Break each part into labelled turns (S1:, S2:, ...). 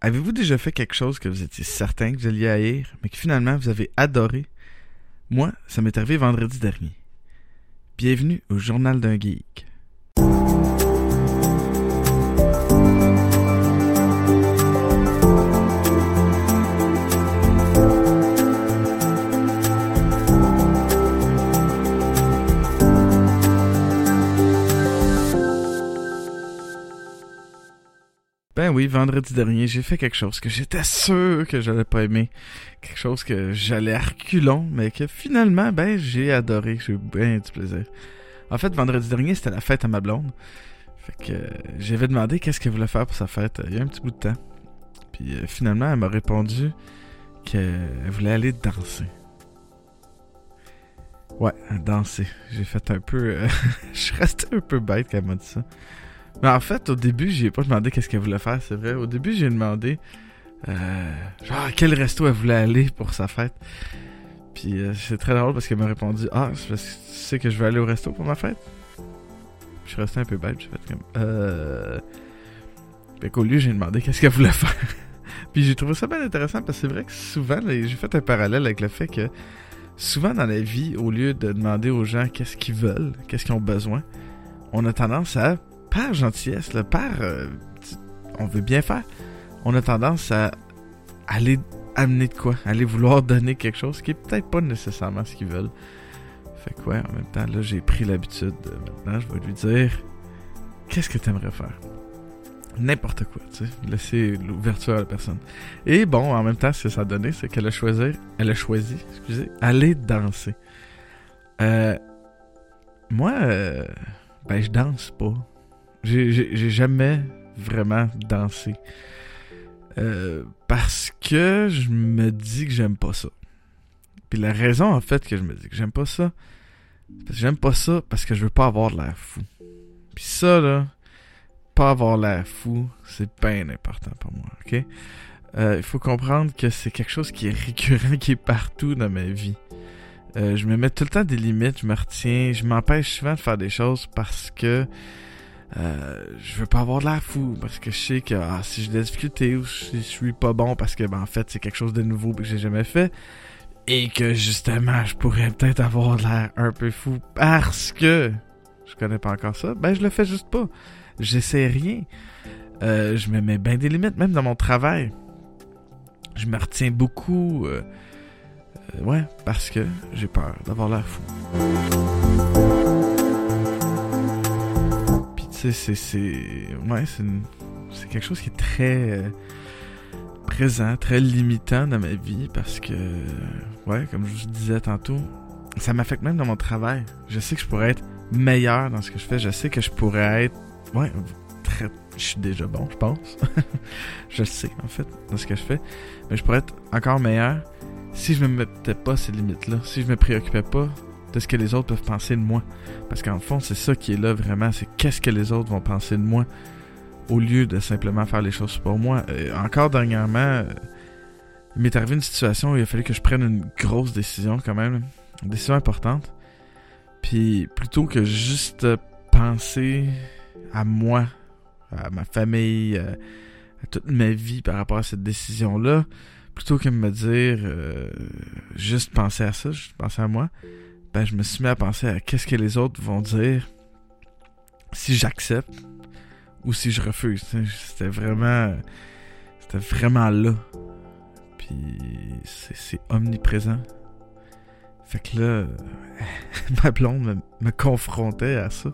S1: Avez-vous déjà fait quelque chose que vous étiez certain que vous alliez haïr, mais que finalement vous avez adoré? Moi, ça m'est arrivé vendredi dernier. Bienvenue au Journal d'un geek. Ben oui, vendredi dernier, j'ai fait quelque chose que j'étais sûr que j'allais pas aimer. Quelque chose que j'allais à mais que finalement, ben, j'ai adoré. J'ai eu bien du plaisir. En fait, vendredi dernier, c'était la fête à ma blonde. Fait que euh, j'avais demandé qu'est-ce qu'elle voulait faire pour sa fête euh, il y a un petit bout de temps. Puis euh, finalement, elle m'a répondu qu'elle voulait aller danser. Ouais, danser. J'ai fait un peu... Je suis resté un peu bête quand elle m'a dit ça. Mais en fait, au début, j'ai pas demandé qu'est-ce qu'elle voulait faire, c'est vrai. Au début, j'ai demandé euh, genre quel resto elle voulait aller pour sa fête. Puis euh, c'est très drôle parce qu'elle m'a répondu Ah, c'est parce que tu sais que je vais aller au resto pour ma fête. Je suis resté un peu bête, j'ai fait comme Euh. Fait qu'au lieu, j'ai demandé qu'est-ce qu'elle voulait faire. Puis j'ai trouvé ça bien intéressant parce que c'est vrai que souvent, j'ai fait un parallèle avec le fait que souvent dans la vie, au lieu de demander aux gens qu'est-ce qu'ils veulent, qu'est-ce qu'ils ont besoin, on a tendance à par gentillesse, là, par euh, on veut bien faire, on a tendance à aller amener de quoi, aller vouloir donner quelque chose qui est peut-être pas nécessairement ce qu'ils veulent. Fait que ouais, en même temps, là, j'ai pris l'habitude. maintenant, je vais lui dire qu'est-ce que tu aimerais faire? N'importe quoi, tu sais. Laisser l'ouverture à la personne. Et bon, en même temps, ce que ça a donné, c'est qu'elle a choisi, elle a choisi, excusez, aller danser. Euh, moi, euh, ben, je danse pas. J'ai jamais vraiment dansé. Euh, parce que je me dis que j'aime pas ça. Puis la raison en fait que je me dis que j'aime pas ça, parce que j'aime pas ça parce que je veux pas avoir l'air fou. Puis ça là, pas avoir l'air fou, c'est bien important pour moi, ok? Euh, il faut comprendre que c'est quelque chose qui est récurrent, qui est partout dans ma vie. Euh, je me mets tout le temps des limites, je me retiens, je m'empêche souvent de faire des choses parce que euh, je veux pas avoir de l'air fou parce que je sais que ah, si j'ai des difficultés ou si je suis pas bon parce que ben, en fait c'est quelque chose de nouveau que j'ai jamais fait et que justement je pourrais peut-être avoir de l'air un peu fou parce que je connais pas encore ça, ben je le fais juste pas. J'essaie rien. Euh, je me mets bien des limites, même dans mon travail. Je me retiens beaucoup. Euh, ouais, parce que j'ai peur d'avoir l'air fou. C'est ouais c'est quelque chose qui est très euh, présent très limitant dans ma vie parce que ouais comme je vous disais tantôt ça m'affecte même dans mon travail. Je sais que je pourrais être meilleur dans ce que je fais. Je sais que je pourrais être ouais très je suis déjà bon je pense. Je le sais en fait dans ce que je fais. Mais je pourrais être encore meilleur si je me mettais pas ces limites là si je me préoccupais pas de ce que les autres peuvent penser de moi. Parce qu'en fond, c'est ça qui est là vraiment, c'est qu'est-ce que les autres vont penser de moi au lieu de simplement faire les choses pour moi. Euh, encore dernièrement, euh, il m'est arrivé une situation où il a fallu que je prenne une grosse décision quand même, une décision importante. Puis plutôt que juste penser à moi, à ma famille, à, toute ma vie par rapport à cette décision-là, plutôt que de me dire euh, juste penser à ça, juste penser à moi, ben, je me suis mis à penser à qu'est-ce que les autres vont dire si j'accepte ou si je refuse. C'était vraiment. C'était vraiment là. Puis c'est omniprésent. Fait que là, ma blonde me, confrontait à ça,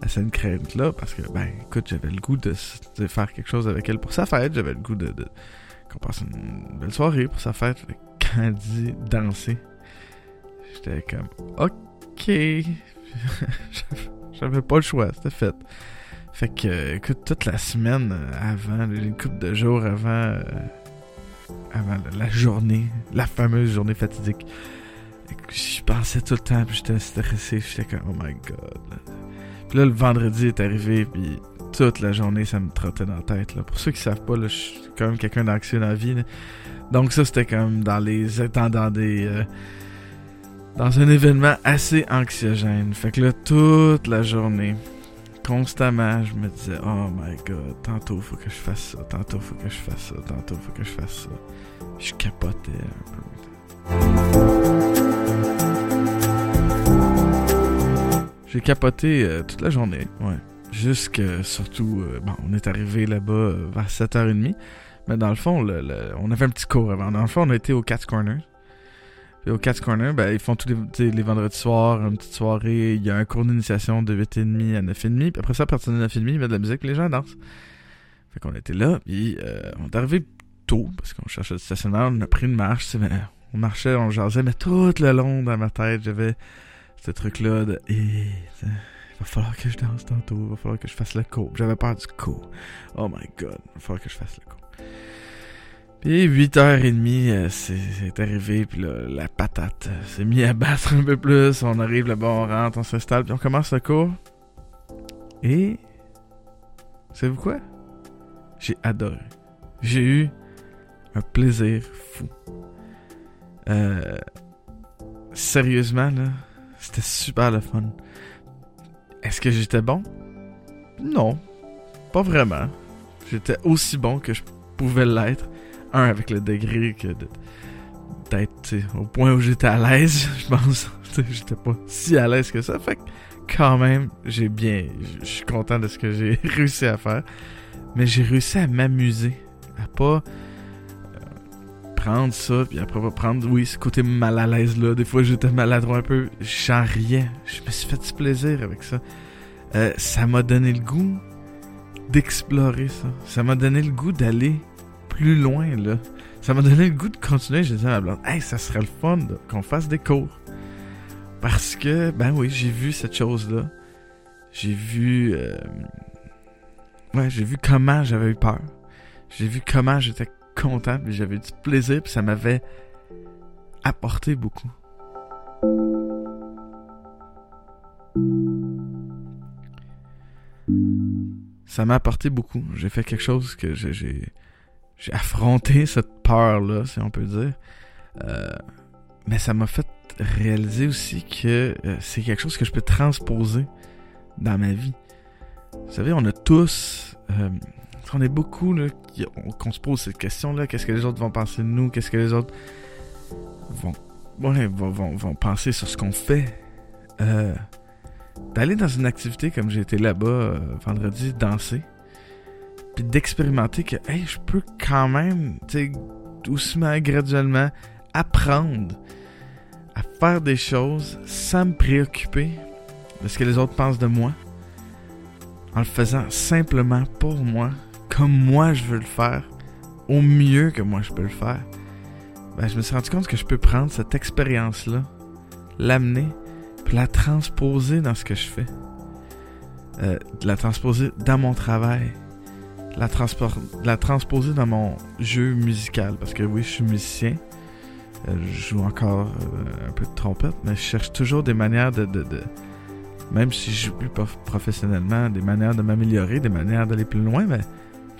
S1: à cette crainte-là, parce que, ben, écoute, j'avais le goût de, faire quelque chose avec elle pour sa fête, j'avais le goût de, de qu'on passe une belle soirée pour sa fête. Quand elle dit danser, J'étais comme, ok. J'avais pas le choix, c'était fait. Fait que, écoute, toute la semaine avant, une couple de jours avant, euh, avant la journée, la fameuse journée fatidique, je pensais tout le temps, puis j'étais stressé, j'étais comme, oh my god. Puis là, le vendredi est arrivé, puis toute la journée, ça me trottait dans la tête. Là. Pour ceux qui savent pas, je suis quand même quelqu'un d'anxieux dans la vie. Donc ça, c'était comme dans les étendants des... Euh, dans un événement assez anxiogène. Fait que là, toute la journée, constamment, je me disais, oh my god, tantôt faut que je fasse ça, tantôt faut que je fasse ça, tantôt faut que je fasse ça. Je capotais un peu. J'ai capoté euh, toute la journée, ouais. Jusque, surtout, euh, bon, on est arrivé là-bas euh, vers 7h30. Mais dans le fond, on avait un petit cours avant. Dans le fond, on été au Cat's Corner. Puis au Cat's Corner, ben, ils font tous les, vendredis soirs, une petite soirée. Il y a un cours d'initiation de 8h30 à 9h30. Puis après ça, à partir de 9h30, ils mettent de la musique, les gens dansent. Fait qu'on était là, puis euh, on est arrivé tôt, parce qu'on cherchait le stationnement. On a pris une marche, mais on marchait, on jasait, mais tout le long dans ma tête, j'avais ce truc-là de... il va falloir que je danse tantôt, il va falloir que je fasse le cours. J'avais peur du cours. Oh my god, il va falloir que je fasse le cours. Puis 8h30, euh, c'est arrivé, puis là, la patate s'est mis à battre un peu plus. On arrive là-bas, on rentre, on s'installe, puis on commence le cours. Et... Savez-vous quoi? J'ai adoré. J'ai eu un plaisir fou. Euh, sérieusement, là, c'était super le fun. Est-ce que j'étais bon? Non, pas vraiment. J'étais aussi bon que je pouvais l'être un, avec le degré que d'être au point où j'étais à l'aise, je pense. j'étais pas si à l'aise que ça. Fait que quand même, j'ai bien. Je suis content de ce que j'ai réussi à faire. Mais j'ai réussi à m'amuser. À pas euh, prendre ça, puis après pas prendre, oui, ce côté mal à l'aise là. Des fois, j'étais maladroit un peu. J'en riais. Je me suis fait du plaisir avec ça. Euh, ça m'a donné le goût d'explorer ça. Ça m'a donné le goût d'aller plus loin, là. Ça m'a donné le goût de continuer. J'ai dit à ma blonde, hey, ça serait le fun qu'on fasse des cours. Parce que, ben oui, j'ai vu cette chose-là. J'ai vu. Euh, ouais, j'ai vu comment j'avais eu peur. J'ai vu comment j'étais content, puis j'avais du plaisir, puis ça m'avait apporté beaucoup. Ça m'a apporté beaucoup. J'ai fait quelque chose que j'ai j'ai affronté cette peur-là, si on peut dire. Euh, mais ça m'a fait réaliser aussi que euh, c'est quelque chose que je peux transposer dans ma vie. Vous savez, on a tous, euh, on est beaucoup qu'on se pose cette question-là. Qu'est-ce que les autres vont penser de nous? Qu'est-ce que les autres vont, vont, vont, penser sur ce qu'on fait? D'aller dans une activité comme j'ai été là-bas vendredi, danser puis d'expérimenter que, hey, je peux quand même, tu doucement, graduellement, apprendre à faire des choses sans me préoccuper de ce que les autres pensent de moi, en le faisant simplement pour moi, comme moi je veux le faire, au mieux que moi je peux le faire. Ben, je me suis rendu compte que je peux prendre cette expérience-là, l'amener, puis la transposer dans ce que je fais. Euh, la transposer dans mon travail, la, la transposer dans mon jeu musical. Parce que oui, je suis musicien. Euh, je joue encore euh, un peu de trompette, mais je cherche toujours des manières de, de, même si je joue plus professionnellement, des manières de m'améliorer, des manières d'aller plus loin, mais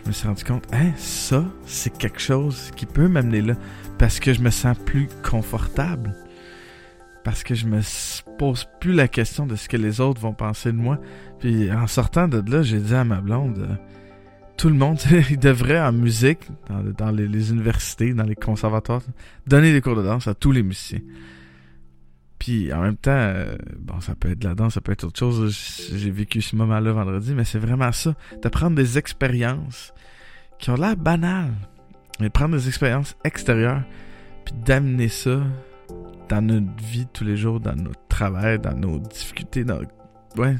S1: je me suis rendu compte, hein, ça, c'est quelque chose qui peut m'amener là, parce que je me sens plus confortable, parce que je me pose plus la question de ce que les autres vont penser de moi. Puis en sortant de là, j'ai dit à ma blonde, euh, tout le monde, devrait en musique, dans, les, universités, dans les conservatoires, donner des cours de danse à tous les musiciens. Puis en même temps, euh, bon, ça peut être de la danse, ça peut être autre chose. J'ai vécu ce moment-là vendredi, mais c'est vraiment ça, de prendre des expériences qui ont l'air banales, mais prendre des expériences extérieures, puis d'amener ça dans notre vie tous les jours, dans notre travail, dans nos difficultés, dans ouais,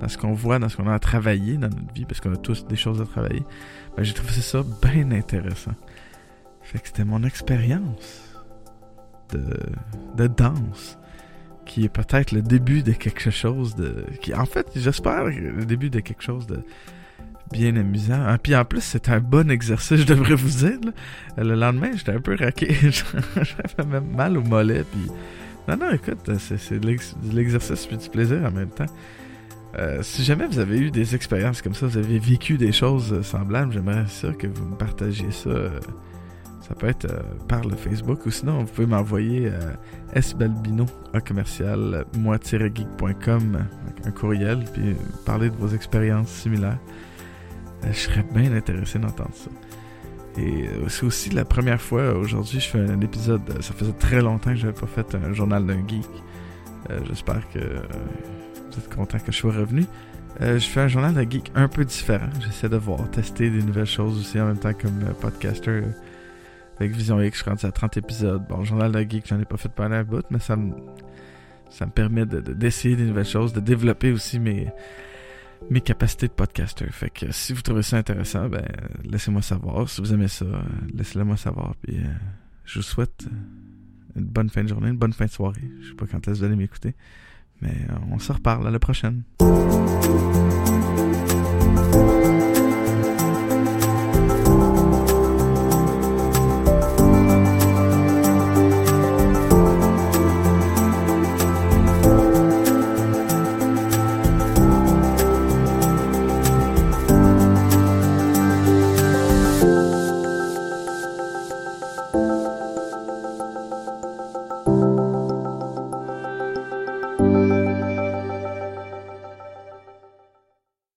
S1: dans ce qu'on voit, dans ce qu'on a à travailler dans notre vie, parce qu'on a tous des choses à travailler, ben, j'ai trouvé ça bien intéressant. Fait que c'était mon expérience de, danse qui est peut-être le début de quelque chose de en fait j'espère le début de quelque chose de bien amusant. Ah, puis en plus, c'est un bon exercice, je devrais vous dire. Le lendemain, j'étais un peu raqué. J'avais même mal au mollet. Puis non, non, écoute, c'est de l'exercice puis du plaisir en même temps. Euh, si jamais vous avez eu des expériences comme ça, vous avez vécu des choses semblables, j'aimerais ça que vous me partagiez ça. Ça peut être euh, par le Facebook ou sinon, vous pouvez m'envoyer euh, sbalbino à commercial moi-geek.com un courriel puis parler de vos expériences similaires. je serais bien intéressé d'entendre ça. Et c'est aussi la première fois aujourd'hui, je fais un épisode. Ça faisait très longtemps que je n'avais pas fait un journal d'un geek. J'espère que vous êtes content que je sois revenu. Euh, je fais un journal de geek un peu différent. J'essaie de voir, tester des nouvelles choses aussi en même temps comme euh, podcaster. Avec Vision X, je suis rendu à 30 épisodes. Bon, journal de geek, j'en ai pas fait pendant un bout, mais ça me, ça me permet d'essayer de, des nouvelles choses, de développer aussi mes, mes capacités de podcaster. Fait que si vous trouvez ça intéressant, ben laissez-moi savoir. Si vous aimez ça, laissez-le moi savoir. Puis euh, je vous souhaite une bonne fin de journée, une bonne fin de soirée. Je sais pas quand est-ce que vous allez m'écouter. Mais euh, on se reparle à la prochaine.